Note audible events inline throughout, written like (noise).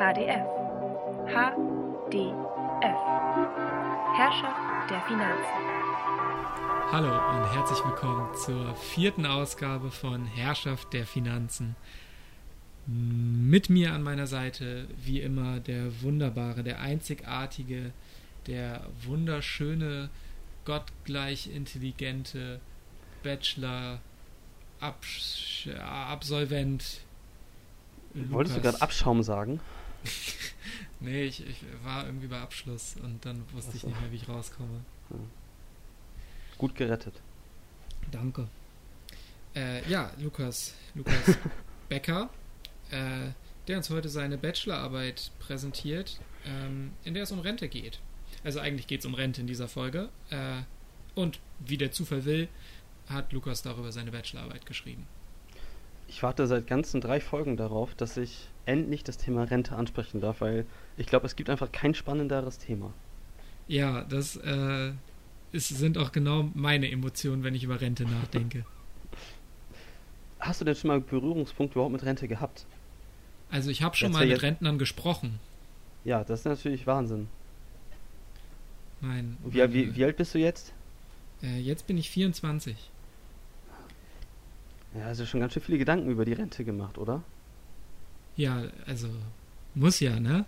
HDF. HDF. Herrschaft der Finanzen. Hallo und herzlich willkommen zur vierten Ausgabe von Herrschaft der Finanzen. Mit mir an meiner Seite, wie immer, der wunderbare, der einzigartige, der wunderschöne, gottgleich intelligente Bachelor, Abs Absolvent. Wolltest du gerade Abschaum sagen? (laughs) nee, ich, ich, war irgendwie bei Abschluss und dann wusste ich nicht mehr, wie ich rauskomme. Ja. Gut gerettet. Danke. Äh, ja, Lukas, Lukas (laughs) Becker, äh, der uns heute seine Bachelorarbeit präsentiert, ähm, in der es um Rente geht. Also eigentlich geht es um Rente in dieser Folge. Äh, und wie der Zufall will, hat Lukas darüber seine Bachelorarbeit geschrieben. Ich warte seit ganzen drei Folgen darauf, dass ich endlich das Thema Rente ansprechen darf, weil ich glaube, es gibt einfach kein spannenderes Thema. Ja, das äh, ist, sind auch genau meine Emotionen, wenn ich über Rente nachdenke. (laughs) Hast du denn schon mal Berührungspunkt überhaupt mit Rente gehabt? Also ich habe schon mal mit Rentnern gesprochen. Ja, das ist natürlich Wahnsinn. Nein. Wie, wie, wie alt bist du jetzt? Äh, jetzt bin ich 24. Ja, also schon ganz schön viele Gedanken über die Rente gemacht, oder? Ja, also muss ja, ne?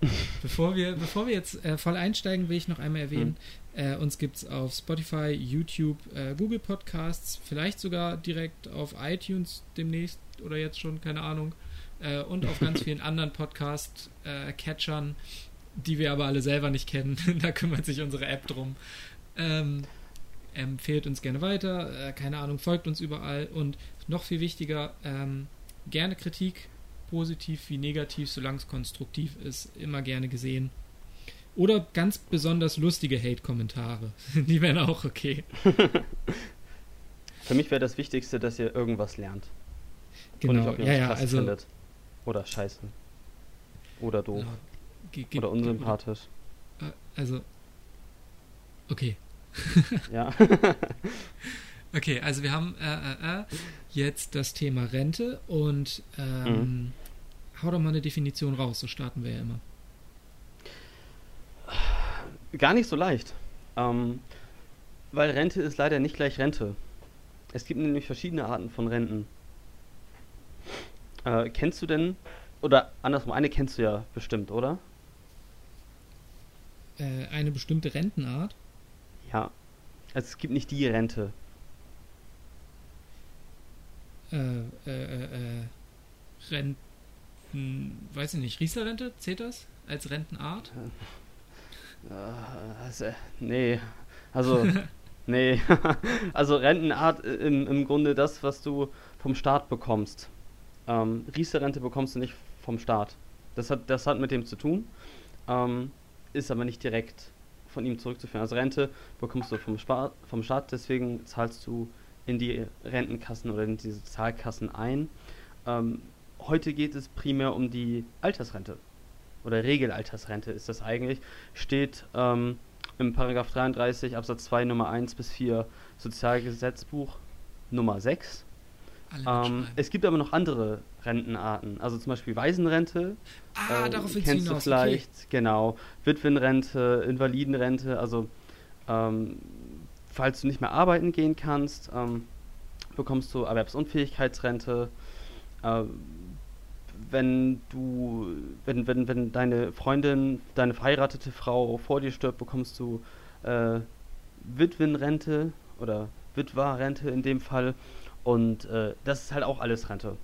(laughs) bevor, wir, bevor wir jetzt äh, voll einsteigen, will ich noch einmal erwähnen, hm. äh, uns gibt es auf Spotify, YouTube, äh, Google Podcasts, vielleicht sogar direkt auf iTunes demnächst oder jetzt schon, keine Ahnung, äh, und auf ganz (laughs) vielen anderen Podcast-Catchern, die wir aber alle selber nicht kennen. (laughs) da kümmert sich unsere App drum. Ähm, empfehlt uns gerne weiter, äh, keine Ahnung, folgt uns überall und noch viel wichtiger, ähm, gerne Kritik, positiv wie negativ, solange es konstruktiv ist, immer gerne gesehen. Oder ganz besonders lustige Hate-Kommentare. (laughs) Die wären auch okay. (laughs) Für mich wäre das Wichtigste, dass ihr irgendwas lernt. Genau, Und nicht, ja, ja, also. Findet. Oder scheiße. Oder doof. Genau. Oder unsympathisch. Äh, also. Okay. Ja. (laughs) okay, also wir haben äh, äh, äh, jetzt das Thema Rente und ähm, mhm. hau doch mal eine Definition raus, so starten wir ja immer. Gar nicht so leicht. Ähm, weil Rente ist leider nicht gleich Rente. Es gibt nämlich verschiedene Arten von Renten. Äh, kennst du denn, oder andersrum, eine kennst du ja bestimmt, oder? Äh, eine bestimmte Rentenart? Ja. Also es gibt nicht die Rente. Äh, äh, äh, äh Renten, weiß ich nicht, Riester-Rente, zählt das als Rentenart? (laughs) Äh, also, nee, also, (laughs) nee, (laughs) also Rentenart im, im Grunde das, was du vom Staat bekommst. Ähm, Riester-Rente bekommst du nicht vom Staat. Das hat, das hat mit dem zu tun, ähm, ist aber nicht direkt von ihm zurückzuführen. Also Rente bekommst du vom, Spar vom Staat, deswegen zahlst du in die Rentenkassen oder in die Sozialkassen ein. Ähm, heute geht es primär um die Altersrente oder Regelaltersrente ist das eigentlich, steht ähm, im Paragraph 33 Absatz 2 Nummer 1 bis 4 Sozialgesetzbuch Nummer 6. Ähm, es gibt aber noch andere Rentenarten, also zum Beispiel Waisenrente. Ah, äh, darauf kennst du vielleicht, okay. genau. Witwenrente, Invalidenrente, also ähm, falls du nicht mehr arbeiten gehen kannst, ähm, bekommst du Erwerbsunfähigkeitsrente. Äh, wenn du, wenn, wenn, wenn deine Freundin, deine verheiratete Frau vor dir stirbt, bekommst du äh, Witwenrente oder Witwarrente in dem Fall. Und äh, das ist halt auch alles Rente.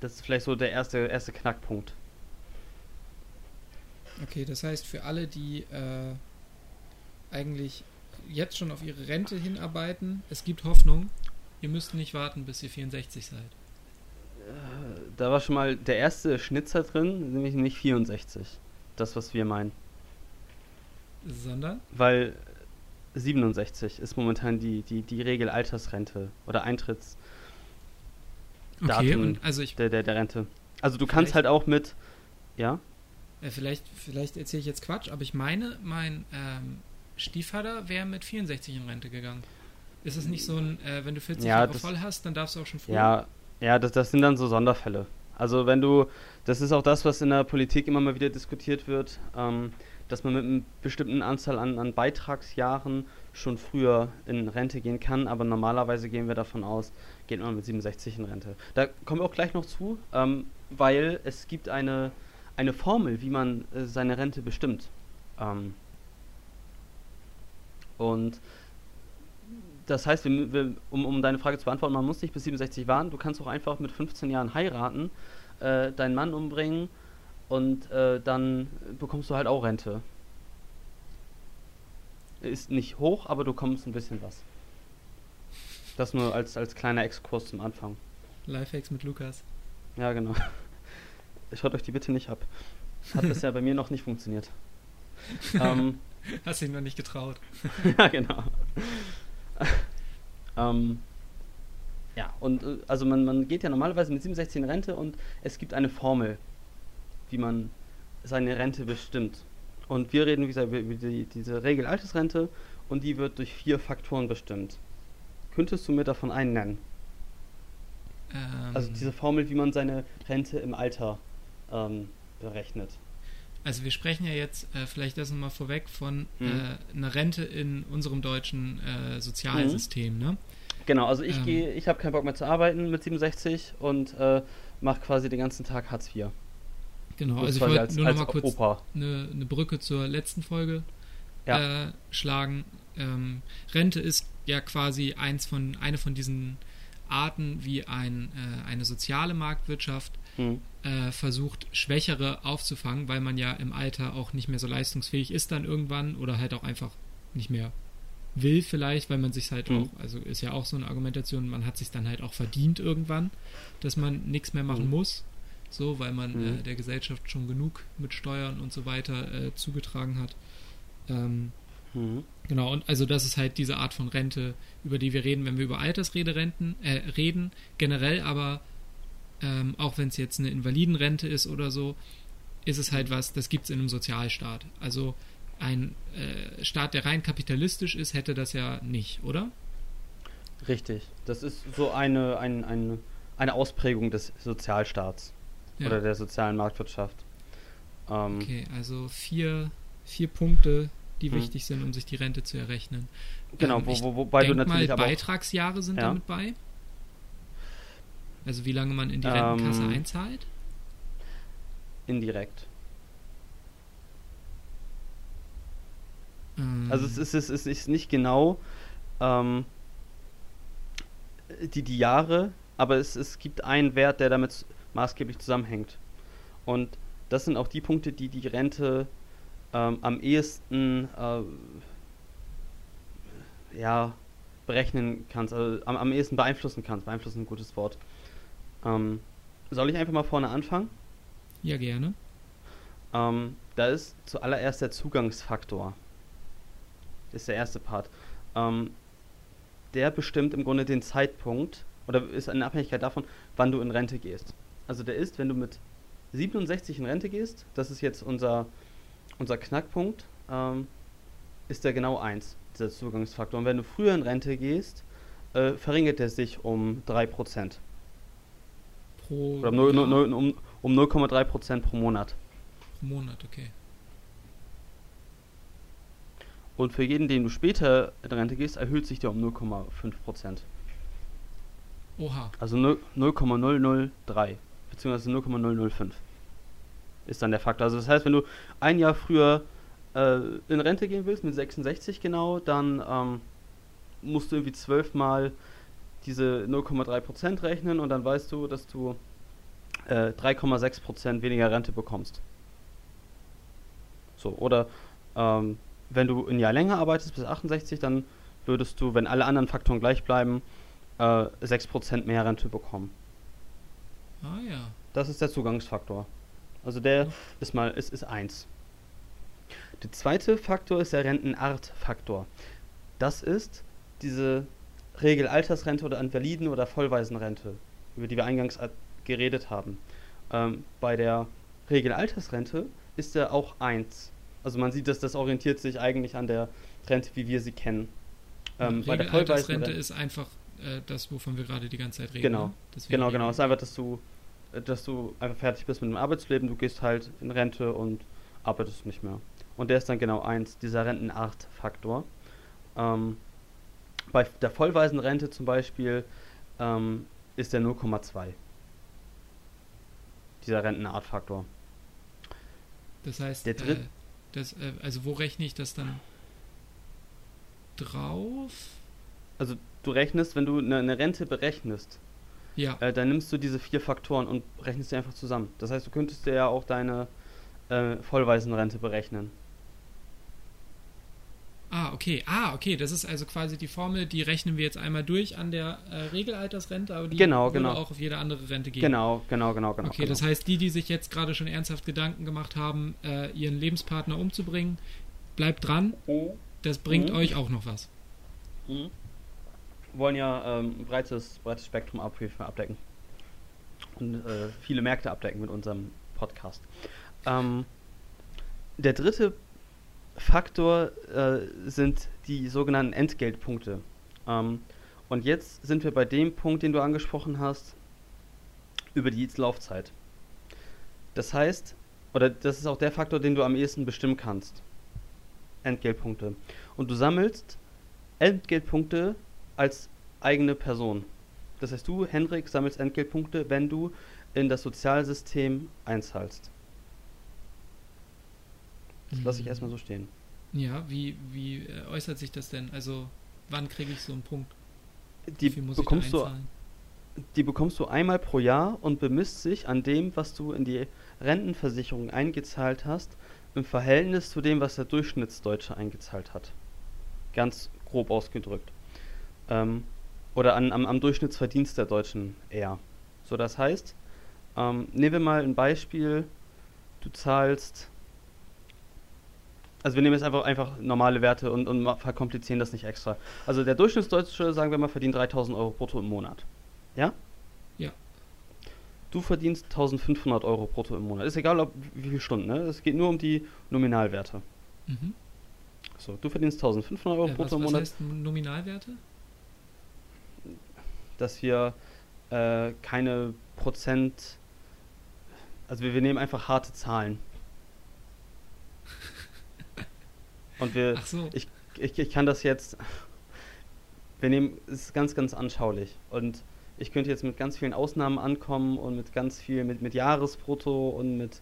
Das ist vielleicht so der erste, erste Knackpunkt. Okay, das heißt für alle, die äh, eigentlich jetzt schon auf ihre Rente hinarbeiten, es gibt Hoffnung. Ihr müsst nicht warten, bis ihr 64 seid. Äh, da war schon mal der erste Schnitzer drin, nämlich nicht 64. Das, was wir meinen. Sondern? Weil 67 ist momentan die, die, die Regel Altersrente oder Eintritts. Okay, und also ich. Der, der, der Rente. Also du kannst halt auch mit. Ja? ja vielleicht vielleicht erzähle ich jetzt Quatsch, aber ich meine, mein ähm, Stiefvater wäre mit 64 in Rente gegangen. Ist es nicht so ein, äh, wenn du 40 ja, Jahre voll hast, dann darfst du auch schon früher? Ja, ja das, das sind dann so Sonderfälle. Also wenn du, das ist auch das, was in der Politik immer mal wieder diskutiert wird, ähm, dass man mit einer bestimmten Anzahl an, an Beitragsjahren schon früher in Rente gehen kann, aber normalerweise gehen wir davon aus, geht man mit 67 in Rente. Da kommen wir auch gleich noch zu, ähm, weil es gibt eine, eine Formel, wie man äh, seine Rente bestimmt. Ähm, und das heißt, wir, wir, um, um deine Frage zu beantworten, man muss nicht bis 67 warten, du kannst auch einfach mit 15 Jahren heiraten, äh, deinen Mann umbringen und äh, dann bekommst du halt auch Rente. Ist nicht hoch, aber du kommst ein bisschen was. Das nur als, als kleiner Exkurs zum Anfang. Lifehacks mit Lukas. Ja, genau. Schaut euch die bitte nicht ab. Hat (laughs) bisher bei mir noch nicht funktioniert. ähm, (laughs) Hast ihn noch nicht getraut. (laughs) ja, genau. ähm, ja, und äh, also man, man geht ja normalerweise mit 67 in Rente und es gibt eine Formel, wie man seine Rente bestimmt. Und wir reden, wie gesagt, über die, diese Regel Altersrente und die wird durch vier Faktoren bestimmt. Könntest du mir davon einen nennen? Ähm, also diese Formel, wie man seine Rente im Alter ähm, berechnet. Also wir sprechen ja jetzt, äh, vielleicht das nochmal vorweg, von mhm. äh, einer Rente in unserem deutschen äh, Sozialsystem, mhm. ne? Genau, also ich ähm, gehe, ich habe keinen Bock mehr zu arbeiten mit 67 und äh, mache quasi den ganzen Tag Hartz IV. Genau, also ich wollte nur noch mal kurz eine, eine, Brücke zur letzten Folge ja. äh, schlagen. Ähm, Rente ist ja quasi eins von, eine von diesen Arten, wie ein, äh, eine soziale Marktwirtschaft hm. äh, versucht, Schwächere aufzufangen, weil man ja im Alter auch nicht mehr so leistungsfähig ist dann irgendwann oder halt auch einfach nicht mehr will vielleicht, weil man sich halt hm. auch, also ist ja auch so eine Argumentation, man hat sich dann halt auch verdient irgendwann, dass man nichts mehr machen hm. muss so, weil man mhm. äh, der Gesellschaft schon genug mit Steuern und so weiter äh, zugetragen hat. Ähm, mhm. Genau, und also das ist halt diese Art von Rente, über die wir reden, wenn wir über Altersrederenten äh, reden, generell aber ähm, auch wenn es jetzt eine Invalidenrente ist oder so, ist es halt was, das gibt es in einem Sozialstaat. Also ein äh, Staat, der rein kapitalistisch ist, hätte das ja nicht, oder? Richtig. Das ist so eine, ein, ein, eine Ausprägung des Sozialstaats ja. oder der sozialen Marktwirtschaft. Ähm, okay, also vier, vier Punkte, die hm. wichtig sind, um sich die Rente zu errechnen. Genau, ähm, wo, wo, wobei du natürlich mal, Beitragsjahre sind ja. damit bei. Also wie lange man in die Rentenkasse ähm, einzahlt? Indirekt. Ähm. Also es ist, es ist, es ist nicht genau ähm, die, die Jahre, aber es, es gibt einen Wert, der damit maßgeblich zusammenhängt. Und das sind auch die Punkte, die die Rente ähm, am ehesten äh, ja, berechnen kannst, also am, am ehesten beeinflussen kannst. Beeinflussen ist ein gutes Wort. Ähm, soll ich einfach mal vorne anfangen? Ja, gerne. Ähm, da ist zuallererst der Zugangsfaktor. Das ist der erste Part. Ähm, der bestimmt im Grunde den Zeitpunkt oder ist eine Abhängigkeit davon, wann du in Rente gehst. Also der ist, wenn du mit 67 in Rente gehst, das ist jetzt unser, unser Knackpunkt, ähm, ist der genau 1, dieser Zugangsfaktor. Und wenn du früher in Rente gehst, äh, verringert er sich um 3%. Pro Oder um, 0, 0, um, um 0,3% pro Monat. Pro Monat, okay. Und für jeden, den du später in Rente gehst, erhöht sich der um 0,5%. Oha. Also 0,003 beziehungsweise 0,005 ist dann der Faktor. Also das heißt, wenn du ein Jahr früher äh, in Rente gehen willst, mit 66 genau, dann ähm, musst du irgendwie zwölfmal diese 0,3% rechnen und dann weißt du, dass du äh, 3,6% weniger Rente bekommst. So, oder ähm, wenn du ein Jahr länger arbeitest, bis 68, dann würdest du, wenn alle anderen Faktoren gleich bleiben, äh, 6% mehr Rente bekommen. Ah ja. Das ist der Zugangsfaktor. Also der ist mal, ist, ist 1. Der zweite Faktor ist der Rentenartfaktor. Das ist diese Regel Altersrente oder Invaliden- oder Vollwaisenrente, über die wir eingangs geredet haben. Ähm, bei der Regel Altersrente ist er auch 1. Also man sieht, dass das orientiert sich eigentlich an der Rente, wie wir sie kennen. Ähm, bei der Altersrente ist einfach äh, das, wovon wir gerade die ganze Zeit reden. Genau, ne? genau, genau. Es ist einfach, dass du dass du einfach fertig bist mit dem Arbeitsleben, du gehst halt in Rente und arbeitest nicht mehr. Und der ist dann genau eins, dieser Rentenart-Faktor. Ähm, bei der vollweisen Rente zum Beispiel ähm, ist der 0,2. Dieser Rentenart-Faktor. Das heißt, Der dritt- äh, das, äh, also wo rechne ich das dann drauf? Also du rechnest, wenn du eine, eine Rente berechnest, Ja, äh, dann nimmst du diese vier Faktoren und rechnest die einfach zusammen. Das heißt, du könntest dir ja auch deine äh, Vollwaisenrente berechnen. ah, okay, ah, okay, das ist also quasi die Formel, die rechnen wir jetzt einmal durch an der äh, Regelaltersrente, aber die Genau, genau. auch auf jede andere Rente gehen. Genau, genau, genau, genau. Okay, genau. das heißt, die, die sich jetzt gerade schon ernsthaft Gedanken gemacht haben, äh, ihren Lebenspartner umzubringen, bleibt dran, das bringt Mhm. euch auch noch was. Mhm. Wollen ja ähm, ein breites, breites Spektrum ab abdecken. Und äh, viele Märkte abdecken mit unserem Podcast. Ähm, der dritte Faktor äh, sind die sogenannten Entgeltpunkte. Ähm, und jetzt sind wir bei dem Punkt, den du angesprochen hast, über die Laufzeit. Das heißt, oder das ist auch der Faktor, den du am ehesten bestimmen kannst. Entgeltpunkte. Und du sammelst Entgeltpunkte als eigene Person. Das heißt, du, Henrik, sammelst Entgeltpunkte, wenn du in das Sozialsystem einzahlst. Das lasse ich Mhm. erstmal so stehen. Ja, wie, wie äh, äußert sich das denn? Also, wann kriege ich so einen Punkt? Die bekommst, du, die bekommst du einmal pro Jahr und bemisst sich an dem, was du in die Rentenversicherung eingezahlt hast, im Verhältnis zu dem, was der Durchschnittsdeutsche eingezahlt hat. Ganz grob ausgedrückt. Ähm, oder an, am, am Durchschnittsverdienst der Deutschen eher. So, das heißt, ähm, nehmen wir mal ein Beispiel, du zahlst, also wir nehmen jetzt einfach, einfach normale Werte und, und verkomplizieren das nicht extra. Also der Durchschnittsdeutsche, sagen wir mal, verdient 3000 Euro brutto im Monat. Ja? Ja. Du verdienst 1500 Euro brutto im Monat. Ist egal, ob wie viele Stunden, ne? Es geht nur um die Nominalwerte. Mhm. So, du verdienst 1500 Euro Äh, was, brutto im was Monat, heißt Nominalwerte? Dass wir äh, keine Prozent, also wir, wir nehmen einfach harte Zahlen. Und wir, so. ich, ich, ich kann das jetzt. Wir nehmen es ist ganz, ganz anschaulich. Und ich könnte jetzt mit ganz vielen Ausnahmen ankommen und mit ganz viel, mit, mit Jahresbrutto und mit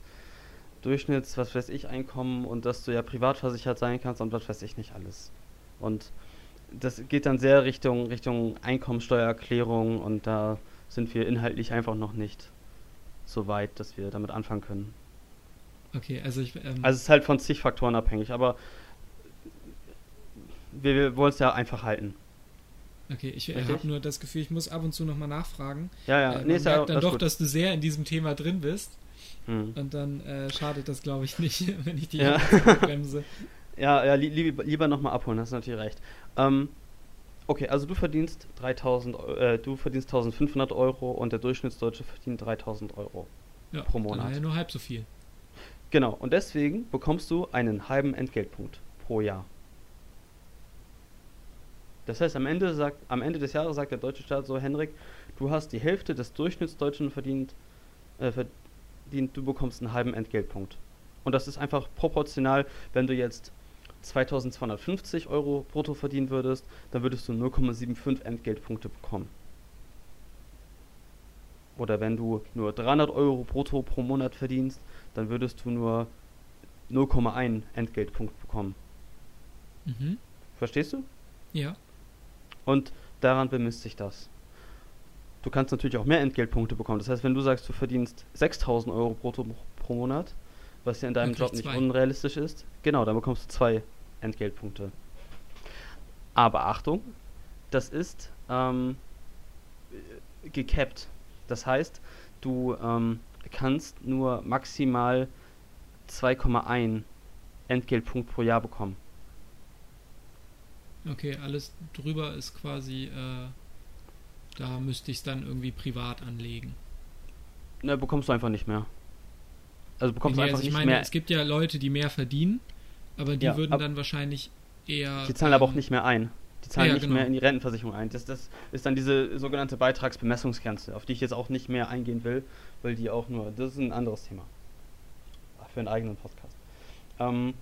Durchschnitts, was weiß ich, Einkommen und dass du ja privat versichert sein kannst und was weiß ich nicht alles. Und das geht dann sehr Richtung, Richtung Einkommensteuererklärung und da sind wir inhaltlich einfach noch nicht so weit, dass wir damit anfangen können. Okay, also ich. Ähm, Also es ist halt von zig Faktoren abhängig, aber wir, wir wollen es ja einfach halten. okay, ich richtig? habe nur das Gefühl, ich muss ab und zu nochmal nachfragen. Ja, ja, äh, nee, man ist ja merkt dann alles doch, gut. dass du sehr in diesem Thema drin bist. Hm. Und dann äh, schadet das, glaube ich, nicht, (laughs) wenn ich die Ja. bremse. (laughs) Ja, ja, li lieber, lieber nochmal abholen, hast du natürlich recht. Ähm, okay, also du verdienst 3000, Eu- äh, du verdienst 1500 Euro und der Durchschnittsdeutsche verdient 3000 Euro. Ja, Pro Monat. ja nur halb so viel. Genau, und deswegen bekommst du einen halben Entgeltpunkt pro Jahr. Das heißt, am Ende, sagt, am Ende des Jahres sagt der deutsche Staat so, Henrik, du hast die Hälfte des Durchschnittsdeutschen verdient, äh, verdient, du bekommst einen halben Entgeltpunkt. Und das ist einfach proportional, wenn du jetzt 2250 Euro brutto verdienen würdest, dann würdest du 0,75 Entgeltpunkte bekommen. Oder wenn du nur 300 Euro brutto pro Monat verdienst, dann würdest du nur 0,1 Entgeltpunkt bekommen. Mhm. Verstehst du? Ja. Und daran bemisst sich das. Du kannst natürlich auch mehr Entgeltpunkte bekommen. Das heißt, wenn du sagst, du verdienst 6000 Euro brutto pro Monat, was ja in deinem Job ich nicht zwei. unrealistisch ist, genau, dann bekommst du zwei Entgeltpunkte. Aber Achtung, das ist ähm, äh, gecapped. Das heißt, du ähm, kannst nur maximal 2,1 Entgeltpunkt pro Jahr bekommen. Okay, alles drüber ist quasi, äh, da müsste ich es dann irgendwie privat anlegen. Ne, bekommst du einfach nicht mehr. Also bekommst Nee, einfach also ich nicht meine, mehr. es gibt ja Leute, die mehr verdienen, aber die Ja, würden dann wahrscheinlich eher. Die zahlen aber auch ähm, nicht mehr ein. Die zahlen Ja, nicht genau. mehr in die Rentenversicherung ein. Das, das ist dann diese sogenannte Beitragsbemessungsgrenze, auf die ich jetzt auch nicht mehr eingehen will, weil die auch nur, das ist ein anderes Thema. Für einen eigenen Podcast. Ähm,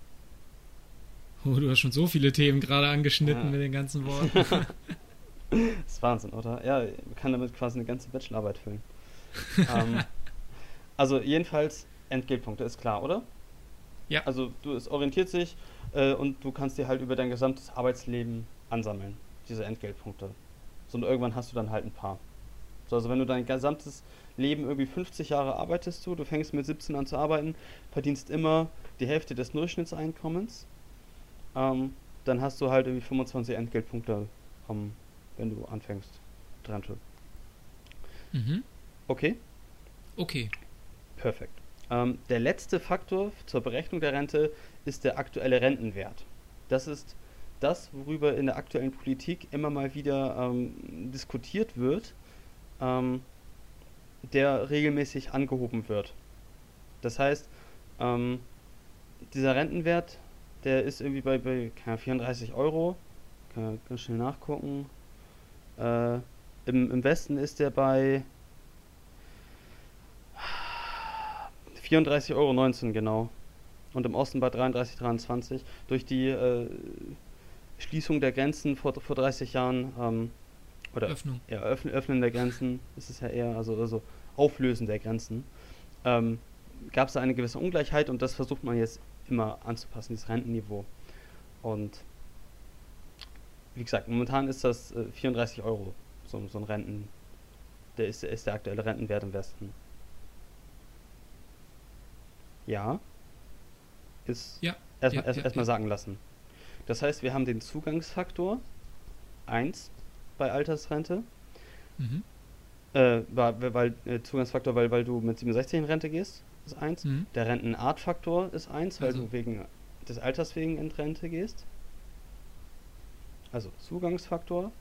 Oh, du hast schon so viele Themen gerade angeschnitten Ja. mit den ganzen Worten. (laughs) das ist Wahnsinn, oder? Ja, man kann damit quasi eine ganze Bachelorarbeit füllen. (laughs) ähm, also jedenfalls Entgeltpunkte, ist klar, oder? Ja. Also du, es orientiert sich äh, und du kannst dir halt über dein gesamtes Arbeitsleben ansammeln, diese Entgeltpunkte. So und irgendwann hast du dann halt ein paar. So, also wenn du dein gesamtes Leben irgendwie 50 Jahre arbeitest du, du fängst mit 17 an zu arbeiten, verdienst immer die Hälfte des Durchschnittseinkommens, ähm, dann hast du halt irgendwie 25 Entgeltpunkte, ähm, wenn du anfängst. Rente. mhm. Okay? Okay. Perfekt. Ähm, der letzte Faktor zur Berechnung der Rente ist der aktuelle Rentenwert. Das ist das, worüber in der aktuellen Politik immer mal wieder ähm, diskutiert wird, ähm, der regelmäßig angehoben wird. Das heißt, ähm, dieser Rentenwert, der ist irgendwie bei, bei keine Ahnung, 34 Euro. Kann ganz schnell nachgucken. Äh, im, Im Westen ist der bei 34,19 Euro, genau. Und im Osten bei 33,23. Durch die äh, Schließung der Grenzen vor, vor 30 Jahren, ähm, oder Öffnung. ja, Öffnen, Öffnen der Grenzen (laughs) ist es ja eher, also, also Auflösen der Grenzen, ähm, gab es da eine gewisse Ungleichheit und das versucht man jetzt immer anzupassen, dieses Rentenniveau. Und wie gesagt, momentan ist das äh, 34 Euro, so, so ein Renten, der ist, ist der aktuelle Rentenwert im Westen. Ja. Ist Ja, erstmal ja, erst, ja, ja. sagen lassen. Das heißt, wir haben den Zugangsfaktor 1 bei Altersrente. Mhm. Äh, weil, weil äh, Zugangsfaktor, weil, weil du mit 67 in Rente gehst, ist 1. Mhm. Der Rentenartfaktor ist 1, weil Also- du wegen des Alters wegen in Rente gehst. Also Zugangsfaktor